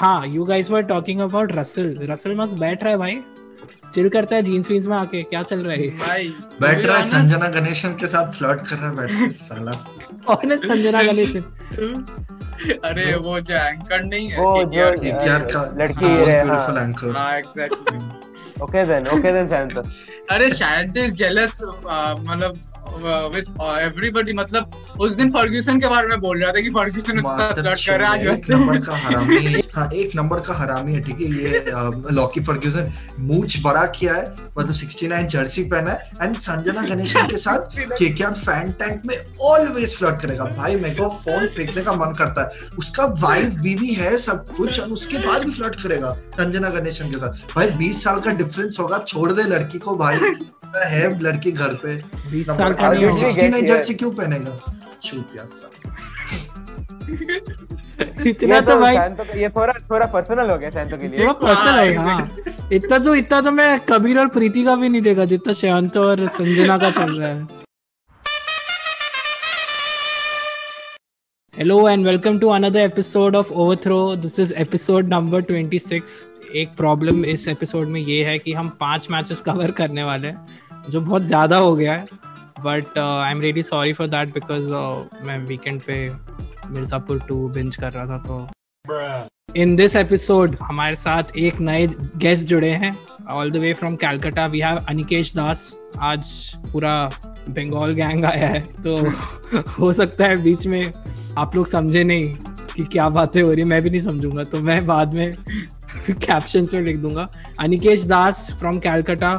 हाँ you guys were talking about Russell Russell मस्त बैठ रहा है भाई। चिल करता है जीन्स वीन्स में आके। क्या चल रहा है? भाई बैठ रहा है संजना गणेशन के साथ फ्लर्ट कर रहा है बैठ के साला। कौन है संजना गणेशन? अरे वो जो एंकर नहीं है वो जो-। केकेआर का। लड़की है, ब्यूटीफुल हाँ। एंकर हाँ exactly okay then okay then Shanto अरे शायद इज़ जेलस मतलब विद एवरीबॉडी मतलब उस दिन फर्ग्यूसन के बारे में बोल रहा था कि फर्ग्यूसन उसके साथ फ्लर्ट कर रहा है आज एक वैसे नंबर का हरामी हाँ एक नंबर का हरामी है ठीक है? ये लॉकी फर्ग्यूसन मूछ बड़ा किया है मतलब 69 जर्सी पहना है एंड संजना गणेशन के साथ केकेआर फ़ैन टैंक में ऑलवेज फ्लर्ट करेगा। भाई मेरे को फ़ोन फेंकने का मन करता है। उसका वाइफ बीवी है सब कुछ और उसके बाद भी फ्लर्ट करेगा संजना गणेशन के साथ। भाई 20 साल का डिफरेंस होगा छोड़ दे लड़की को भाई। है लड़की घर पे। 20 साल का नहीं होगा। होगा 69 जर्सी क्यों पहनेगा? चुप यार। इतना तो तो भाई शांत ये थोड़ा थोड़ा पर्सनल हो गया शांत के लिए। थोड़ा पर्सनल है हाँ, हाँ इतना तो इतना तो मैं कबीर और प्रीति का भी नहीं देखा जितना शांत और संजना का चल रहा है। Hello and welcome to another episode of overthrow this is episode number 26 एक प्रॉब्लम इस एपिसोड में ये है कि हम पाँच मैचेस कवर करने वाले हैं जो बहुत ज़्यादा हो गया है। But I am really sorry for that because मैं वीकेंड पे मिर्ज़ापुर टू बिंज कर रहा था तो। इन दिस एपिसोड हमारे साथ एक नए गेस्ट जुड़े हैं। All the way from Calcutta we have Anikesh Das आज पूरा बंगाल गैंग आया है। तो हो सकता है बीच में आप लोग समझे नहीं कि क्या बातें हो रही मैं भी नहीं समझूँगा तो मैं बाद में कैप्शन में लिख दूँगा। Anikesh Das from Calcutta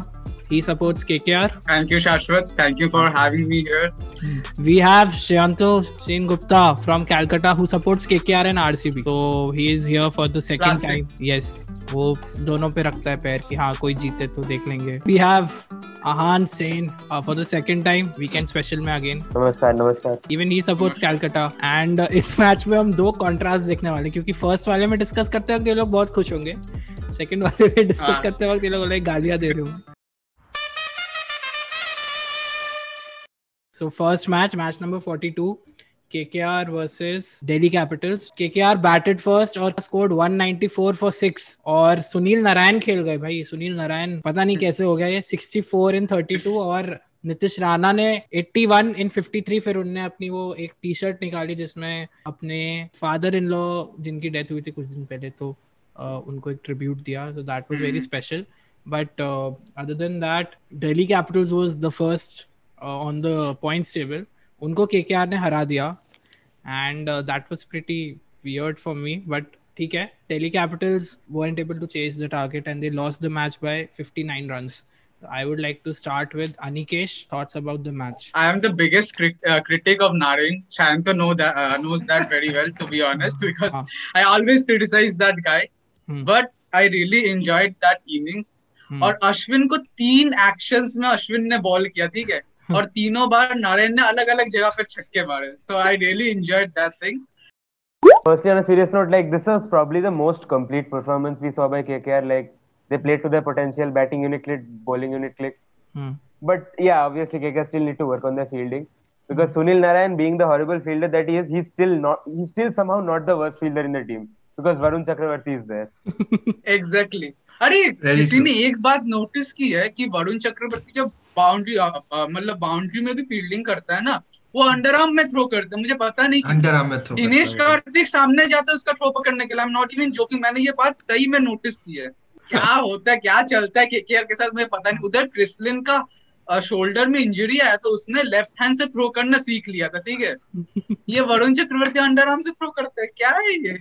he supports KKR. Thank you, Shashwat. Thank you for having me here. We have Shyanto Singh Gupta from Calcutta who supports KKR and RCB. So he is here for the second Classic. time. Yes, वो दोनों पे रखता है पैर कि हाँ कोई जीते तो देख लेंगे. We have Ahan Sain uh, for the second time weekend special में again. नमस्कार नमस्कार Even he supports Calcutta and uh, इस मैच में हम दो कॉन्ट्रास्ट देखने वाले क्योंकि फ़र्स्ट वाले में डिस्कस करते वक्त ये लोग बहुत खुश होंगे सेकंड वाले में डिस्कस हाँ। करते वक्त ये लोग बोले गालियाँ दे रहे हो So first match, match number 42, KKR versus Delhi Capitals. KKR batted first और scored 194 for 6 और सुनील नारायण खेल गए भाई सुनील नारायण पता नहीं कैसे हो गया ये 64 इन 32 और नितिश राणा ने 81 इन 53 फिर उनने अपनी वो एक टी शर्ट निकाली जिसमें अपने फादर इन लॉ जिनकी डेथ हुई थी कुछ दिन पहले तो uh, उनको एक ट्रिब्यूट दिया so that was very special but uh, other than that Delhi Capitals was the first on the points table उनको केकेआर ने हरा दिया and that was pretty weird for me but ठीक है Delhi Capitals weren't able to chase the target and they lost the match by 59 runs I would like to start with Anikesh thoughts about the match I am the biggest crit- uh, critic of Narayan. Shanto know that uh, knows that very well, to be honest, because Ah. I always criticize that guy. Hmm. But I really enjoyed that innings. Hmm. और अश्विन को तीन actions में अश्विन ने ball किया ठीक है और तीनों बार नारायण ने अलग अलग जगह पर छक्के मारे so I really enjoyed that thing Firstly, on a serious note, like this was probably the most complete performance we saw by KKR. Like they played to their potential, batting unit clicked, bowling unit clicked. Hmm. But yeah, obviously KKR still need to work on their fielding because Sunil Narayan, being the horrible fielder that he is, he's still not, he's still somehow not the worst fielder in the team because Varun Chakravarti is there. Exactly अरे किसी ने एक बात notice की है कि वरुण चक्रवर्ती जब boundary मतलब बाउंड्री में भी फील्डिंग करता है ना वो अंडर आर्म में थ्रो करते है। मुझे पता नहीं क्यों। अंडर आर्म में थ्रो दिनेश कार्तिक सामने जाता है उसका थ्रो पकड़ने के लिए। I am not even joking मैंने ये बात सही में नोटिस की है। क्या होता है क्या चलता है केकेआर के साथ मुझे पता नहीं। उधर क्रिस्लिन का शोल्डर में इंजरी आया तो उसने लेफ़्ट हैंड से थ्रो करना सीख लिया था ठीक है? ये वरुण चक्रवर्ती अंडर आर्म से थ्रो करते हैं। क्या है ये?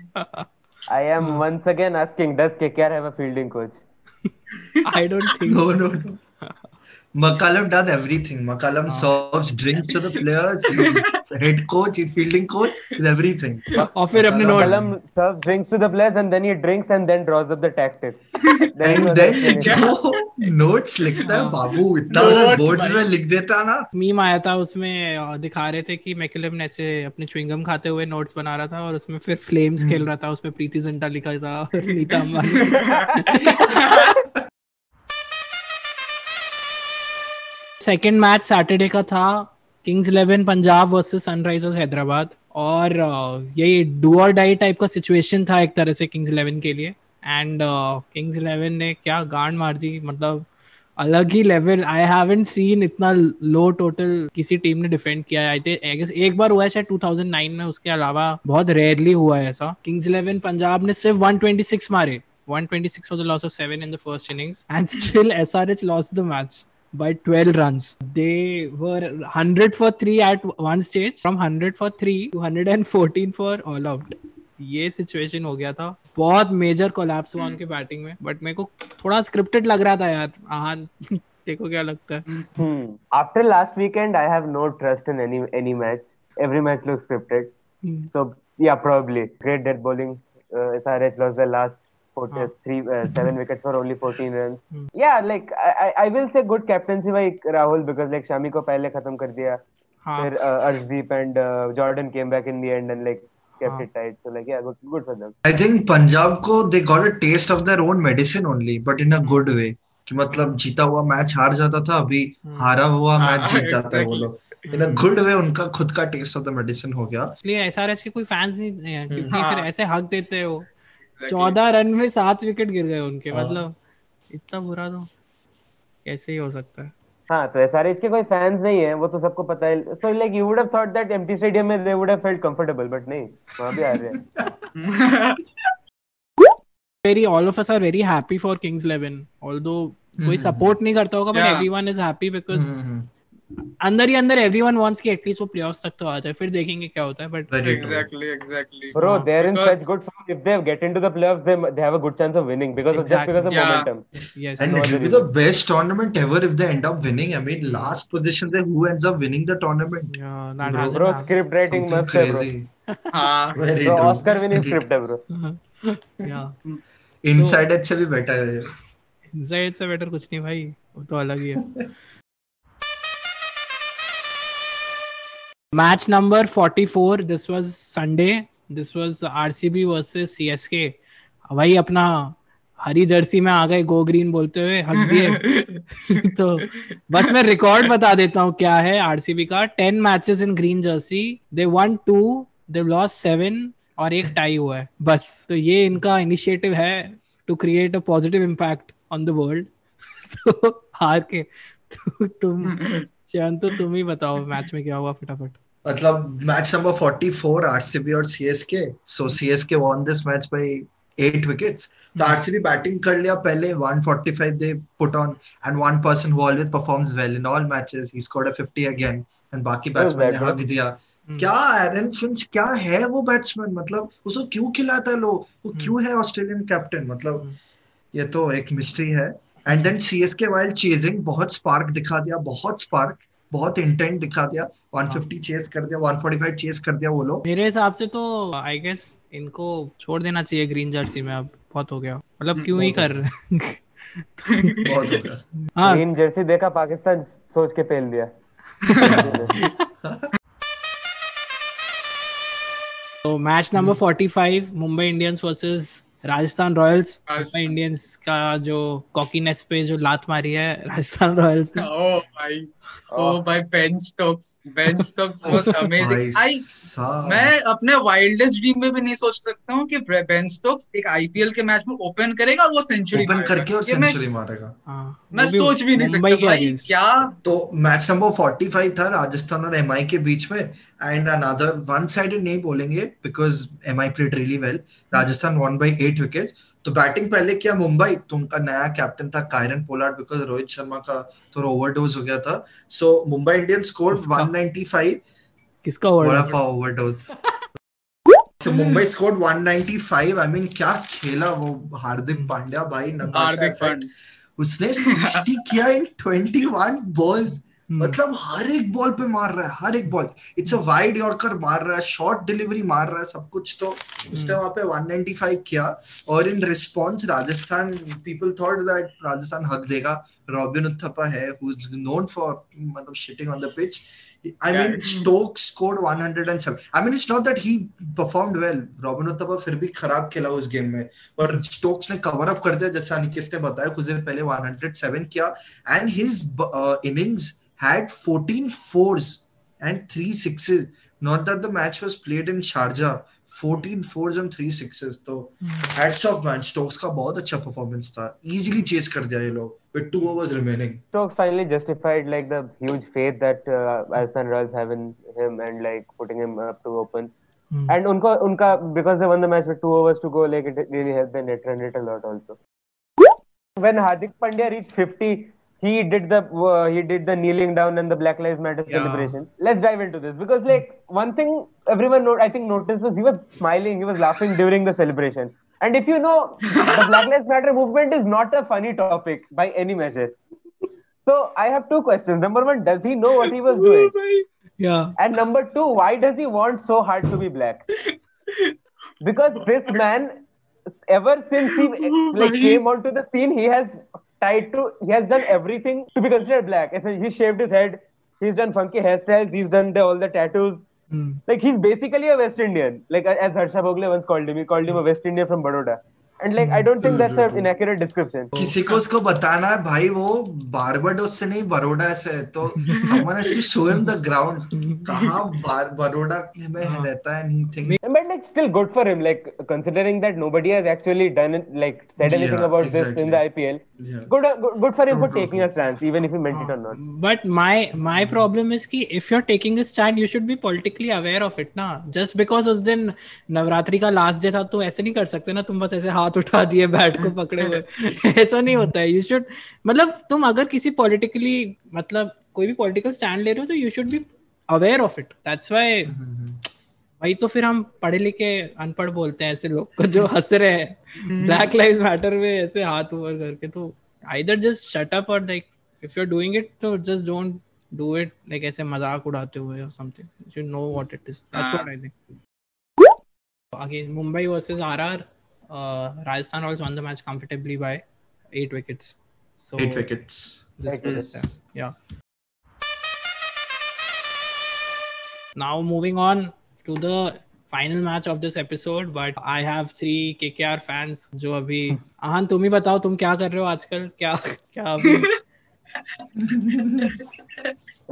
I am once again asking, does KKR have a fielding coach? I don't think No, so. McCallum does everything. McCallum serves drinks to the players. He's head coach, he's fielding coach, he's everything. और फिर अपने note Kalam serves drinks to the players and then he drinks and then draws up the tactics. Then And then जो notes लिखता है बाबू इतना अगर boards भाई। में लिख देता ना मीम आया था उसमें दिखा रहे थे कि मैकलम ऐसे अपने च्युइंगम खाते हुए नोट्स बना रहा था और उसमें फिर फ्लेम्स खेल रहा था उसमें प्रीति जिंटा लिखा था और Nita Ambani second match Saturday का था Kings Eleven Punjab versus Sunrisers Hyderabad और uh, यही डू और डाई टाइप का सिचुएशन था एक तरह से किंग्स इलेवन के लिए. एंड किंग्स इलेवन ने क्या गांड मार दी मतलब अलग ही लेवल आई हैवंट सीन इतना लो टोटल किसी टीम ने डिफेंड किया है. आई गेस एक बार हुआ है शायद 2009 में उसके अलावा बहुत रेयरली हुआ है ऐसा. किंग्स इलेवन पंजाब ने सिर्फ़ 126 मारे. 126 for the loss of 7 in the first innings. And still SRH lost the match. By 12 runs. They were 100 for 3 at one stage from 100 for 3 to 114 for all out. ये situation हो गया था। बहुत major collapse हुआ उनके batting में। But मेरे को थोड़ा स्क्रिप्टेड लग रहा था यार। हाँ देखो क्या लगता है। After last weekend I have no trust in any any match every match looks scripted so yeah probably great death bowling SRH lost the last Rahul because like Shami को पहले खत्म कर दिया फिर Arshdeep and Jordan came back in the end and like मतलब जीता हुआ match हार जाता था अभी hmm. हारा हुआ हाँ, मैच जीत जाता है इन गुड वे उनका खुद का टेस्ट ऑफ़ द मेडिसिन हो गया। इसलिए एसआरएस के कोई फैंस नहीं है क्योंकि फिर ऐसे हक देते हो। चौदह रन में सात विकेट गिर गए उनके हाँ. मतलब इतना बुरा तो कैसे ही हो सकता है हाँ तो SRH के कोई फैंस नहीं है वो तो सबको पता है so like you would have thought that empty stadium में they would have felt comfortable but नहीं वहाँ भी आ रहे हैं very all of us are very happy for Kings 11 although कोई हम्म. सपोर्ट नहीं करता होगा but Yeah. everyone is happy because हम्म, हम्म. अंदर ही अंदर एवरीवन वांट्स कि एटलीस्ट वो प्लेऑफ्स तक तो आ जाए फिर देखेंगे क्या होता है but exactly exactly bro they are in such good form if they get into the playoffs they they have a good chance of winning because of just because of momentum yes and it will be the best tournament ever if they end up winning I mean last position से who ends up winning the tournament bro script writing must है. Bro हाँ very Oscar winning script है bro yeah inside it's a better inside it's better कुछ नहीं भाई वो तो अलग ही है. match number 44 this was sunday. This was rcb versus csk भाई अपना हरी जर्सी में आ गए गो ग्रीन बोलते हुए हक दिए। तो बस मैं रिकॉर्ड बता देता हूँ क्या है आरसीबी का। Ten matches in green jersey they won two they lost seven और एक टाई हुआ है। बस। तो ये इनका इनिशिएटिव है to create a positive impact on the world तो हार के। तो तुम चयन तो तुम ही बताओ मैच में क्या हुआ फटाफट। मतलब मैच नंबर 44 आरसीबी और CSK so CSK won this match by 8 wickets. तो आरसीबी बैटिंग कर लिया पहले 145 they put on. And one person who always performs well in all matches he scored a 50 again. And बाकी batsman ने? हक दिया। हम्म। क्या एरन फिंच क्या है वो बैट्समैन मतलब उसको क्यों खिलाता है लोग? वो क्यों है ऑस्ट्रेलियन कैप्टन मतलब। ये तो एक मिस्ट्री है। And then CSK while chasing बहुत स्पार्क दिखा दिया बहुत स्पार्क बहुत इंटेंट दिखा दिया। 150 चेस कर दिया 145 चेस कर दिया वो लोग। मेरे हिसाब से तो आई गेस इनको छोड़ देना चाहिए ग्रीन जर्सी में अब बहुत हो गया। मतलब क्यों ही कर रहे हैं? बहुत हो गया। हाँ। ग्रीन जर्सी देखा पाकिस्तान सोच के पेल दिया। तो match number 45 Mumbai Indians versus Rajasthan Royals Rajasthan. Indians का जो कॉकीनेस पे जो लात मारी है राजस्थान रॉयल्स ने। Oh भाई oh भाई Ben Stokes Ben Stokes was amazing I मैं अपने वाइल्डेस्ट ड्रीम में भी नहीं सोच सकता हूँ कि बेन स्टोक्स एक आईपीएल के मैच में ओपन करेगा और वो सेंचुरी ओपन करके और सेंचुरी मारेगा। हाँ, मैं सोच भी नहीं सकता। भाई क्या? तो मैच नंबर 45 था राजस्थान और एमआई के बीच में एंड अनदर वन साइडेड नहीं बोलेंगे because MI played really well Rajasthan won by eight wickets तो बैटिंग पहले किया मुंबई तो उनका नया कैप्टन था Kieron Pollard because Rohit Sharma का थोड़ा ओवरडोज हो गया था। सो मुंबई इंडियंस स्कोर्ड किसका? 195 किसका overdose So Mumbai scored 195. I mean, क्या खेला वो हार्दिक पांड्या भाई हार्दिक उसने 60 किया इन 21 बॉल्स। मतलब हर एक बॉल पे मार रहा है हर एक ball it's a wide yorker मार रहा है शॉर्ट डिलीवरी मार रहा है सब कुछ तो उसने वहाँ पे 195 किया। और in response Rajasthan people thought that Rajasthan हक देगा। रॉबिन उत्थप्पा है हु इज़ नोन फॉर मतलब shitting on the pitch I mean, Yeah. Stokes scored 107. I mean, it's not that he performed well. Robin Uthappa फिर भी खराब खेला उस game में। पर स्टोक्स ने कवर अप कर दिया जैसा अनिकेश ने बताया कुछ देर पहले 107 किया। And his innings had 14 fours and 3 sixes Not that the match was played in Sharjah. 14 fours and 3 sixes. तो hats off man. Stokes का बहुत अच्छा performance था. Easily chase कर दिया ये लोग with two overs remaining. Stokes finally justified like the huge faith that uh, Rajasthan Royals have in him and like putting him up to open. Hmm. And unka unka because they won the match with two overs to go, like it really helped the net run rate a lot also. When Hardik Pandya reached 50, he did the uh, he did the kneeling down and the Black Lives Matter Yeah. celebration. Let's dive into this because like one thing everyone no- I think noticed was he was smiling, he was laughing during the celebration. And if you know, the Black Lives Matter movement is not a funny topic by any measure. So I have two questions. Number one, does he know what he was doing? Yeah. And number two, why does he want so hard to be black? Because this man, ever since he like came onto the scene, he has tried to, he has done everything to be considered black. He shaved his head, he's done funky hairstyles, he's done the, all the tattoos. Hmm. Like he's basically a West Indian. Like as Harsha Bhogle once called him, he called him a West Indian from Baroda. And like I don't think that's a inaccurate description किसी को उसको बताना है भाई वो Barbados से नहीं बड़ौदा से है तो कमन has to show him the ground कहाँ बड़ौदा में है। रहता है नहीं think but like still good for him like considering that nobody has actually done like said anything about this in the IPL good good for him for taking a stand even if he meant it और not but my my problem is कि if you are taking a stand you should be politically aware of it ना just because उस दिन नवरात्रि का last day था तो ऐसे नहीं कर सकते ना तुम बस ऐसे हाँ हाथ उठा दिए बैट को पकड़े हुए। ऐसा नहीं होता है। यू शुड मतलब तुम अगर किसी पॉलिटिकली मतलब कोई भी पॉलिटिकल स्टैंड ले रहे हो तो you should be aware of it that's why वही तो फिर हम पढ़े लिखे अनपढ़ बोलते हैं ऐसे लोग को जो हंस रहे हैं। ब्लैक लाइव्स मैटर में ऐसे हाथ ऊपर करके तो आइदर जस्ट शट अप और like if you are doing it तो just don't do it like ऐसे मज़ाक उड़ाते हुए और something you know what it is that's what I think आगे Mumbai versus RR Rajasthan also won the match comfortably by 8 wickets so eight wickets this Eight was wickets. yeah now moving on to the final match of this episode but i have three kkr fans जो अभी आहान तुम ही बताओ तुम क्या कर रहे हो आजकल क्या क्या अभी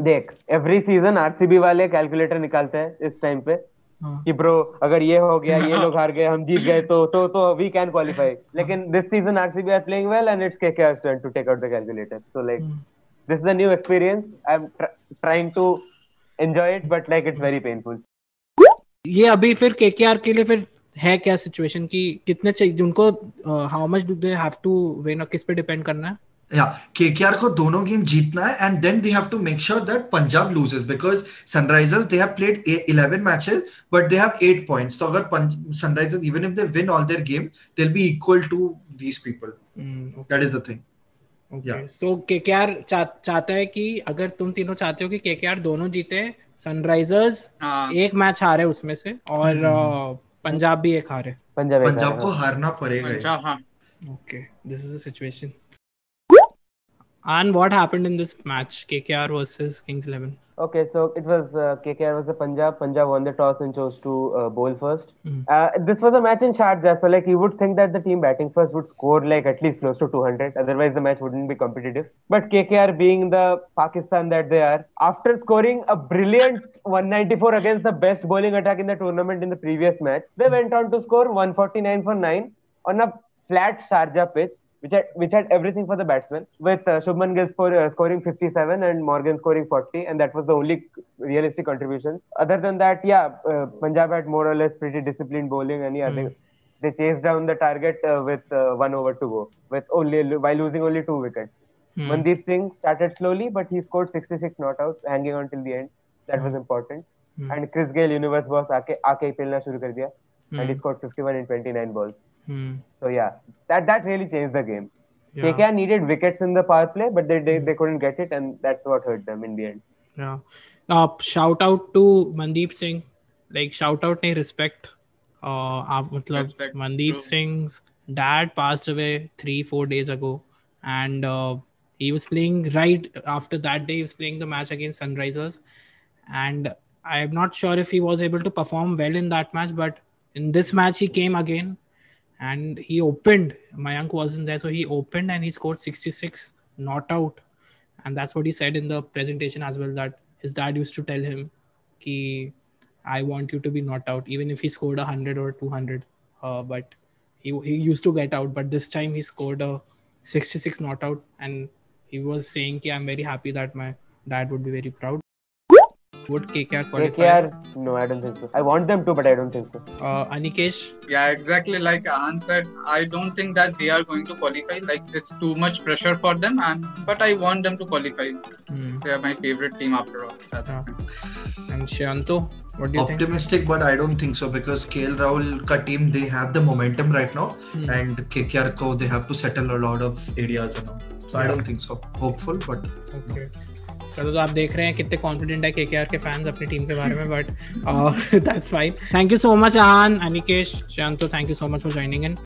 देख एवरी सीज़न आरसीबी वाले कैलकुलेटर निकालते हैं इस टाइम पे हाँ, कि ब्रो अगर ये हो गया ये लोग हार गए हम जीत गए तो तो तो वी कैन क्वालिफाई लेकिन this season RCB are playing well and it's KKR's turn to take out the calculator. So like Hmm. this is a new experience. I'm tr- trying to enjoy it but like it's very painful. ये अभी फिर KKR के लिए फिर है क्या situation कि कितने चाहिए उनको how much do they have to win किस पे डिपेंड करना है? केकेआर को दोनों गेम जीतना है and then they have to make sure that Punjab loses because Sunrisers they have played eleven matches but they have eight points तो अगर Sunrisers even if they win all their game they will be equal to these people that is the thing so KKR चाहते हैं कि अगर तुम तीनों चाहते हो कि केकेआर दोनों जीते सनराइजर्स हाँ। एक मैच हारे उसमें से और पंजाब भी एक हारे। पंजाब को हारना पड़ेगा okay this is a situation And what happened in this match, KKR versus Kings 11? Okay, so it was uh, KKR was the Punjab. Punjab won the toss and chose to uh, bowl first. Mhm. Uh, this was a match in Sharjah, so like you would think that the team batting first would score like at least close to 200. Otherwise, the match wouldn't be competitive. But KKR, being the Pakistan that they are, after scoring a brilliant 194 against the best bowling attack in the tournament in the previous match, they went on to score 149 for nine on a flat Sharjah pitch which had which had everything for the batsman, with uh, Shubman Gill score, uh, scoring 57 and Morgan scoring 40, and that was the only realistic contributions. Other than that, yeah, uh, Punjab had more or less pretty disciplined bowling, and yeah, they, they chased down the target uh, with uh, one over to go, with only while losing only two wickets. Hmm. Mandeep Singh started slowly, but he scored 66 not out, hanging on till the end. That was important. Hmm. And Chris Gale, universe boss, आके आके ही खेलना शुरू कर दिया, and he Hmm. scored 51 in 29 balls. Hmm. So yeah, that that really changed the game. Yeah. KKR needed wickets in the power play, but they, they they couldn't get it, and that's what hurt them in the end. Yeah. Uh, shout out to Mandeep Singh. Like shout out नहीं respect. Uh, आप मतलब Respect, Mandeep true. Singh's dad passed away three four days ago, and uh, he was playing right after that day. He was playing the match against Sunrisers, and I'm not sure if he was able to perform well in that match, but in this match he came again and he opened. Mayank wasn't there, so he opened and he scored 66, not out. And that's what he said in the presentation as well that his dad used to tell him, ki, I want you to be not out, even if he scored a hundred or two hundred. Uh, but he he used to get out, but this time he scored a sixty-six not out, and he was saying, "Ki I'm very happy that my dad would be very proud." Would KKR qualify? KKR, no, I don't think so. I want them to, but I don't think so. Uh, Anikesh, Yeah, exactly like Ahan said. I don't think that they are going to qualify. Like it's too much pressure for them, and but I want them to qualify. hmm. They are my favorite team after all. That's Yeah. the and Shanto, what do you think? Optimistic, but I don't think so because KL Rahul ka team they have the momentum right now, Hmm. and KKR ko they have to settle a lot of areas and all. So I don't think so. Hopeful, but Okay. चलो तो आप देख रहे हैं कितने confident है के के के फैंस अपनी टीम के बारे में but that's fine thank you so much Aahan Anikesh Shanto thank you so much for joining in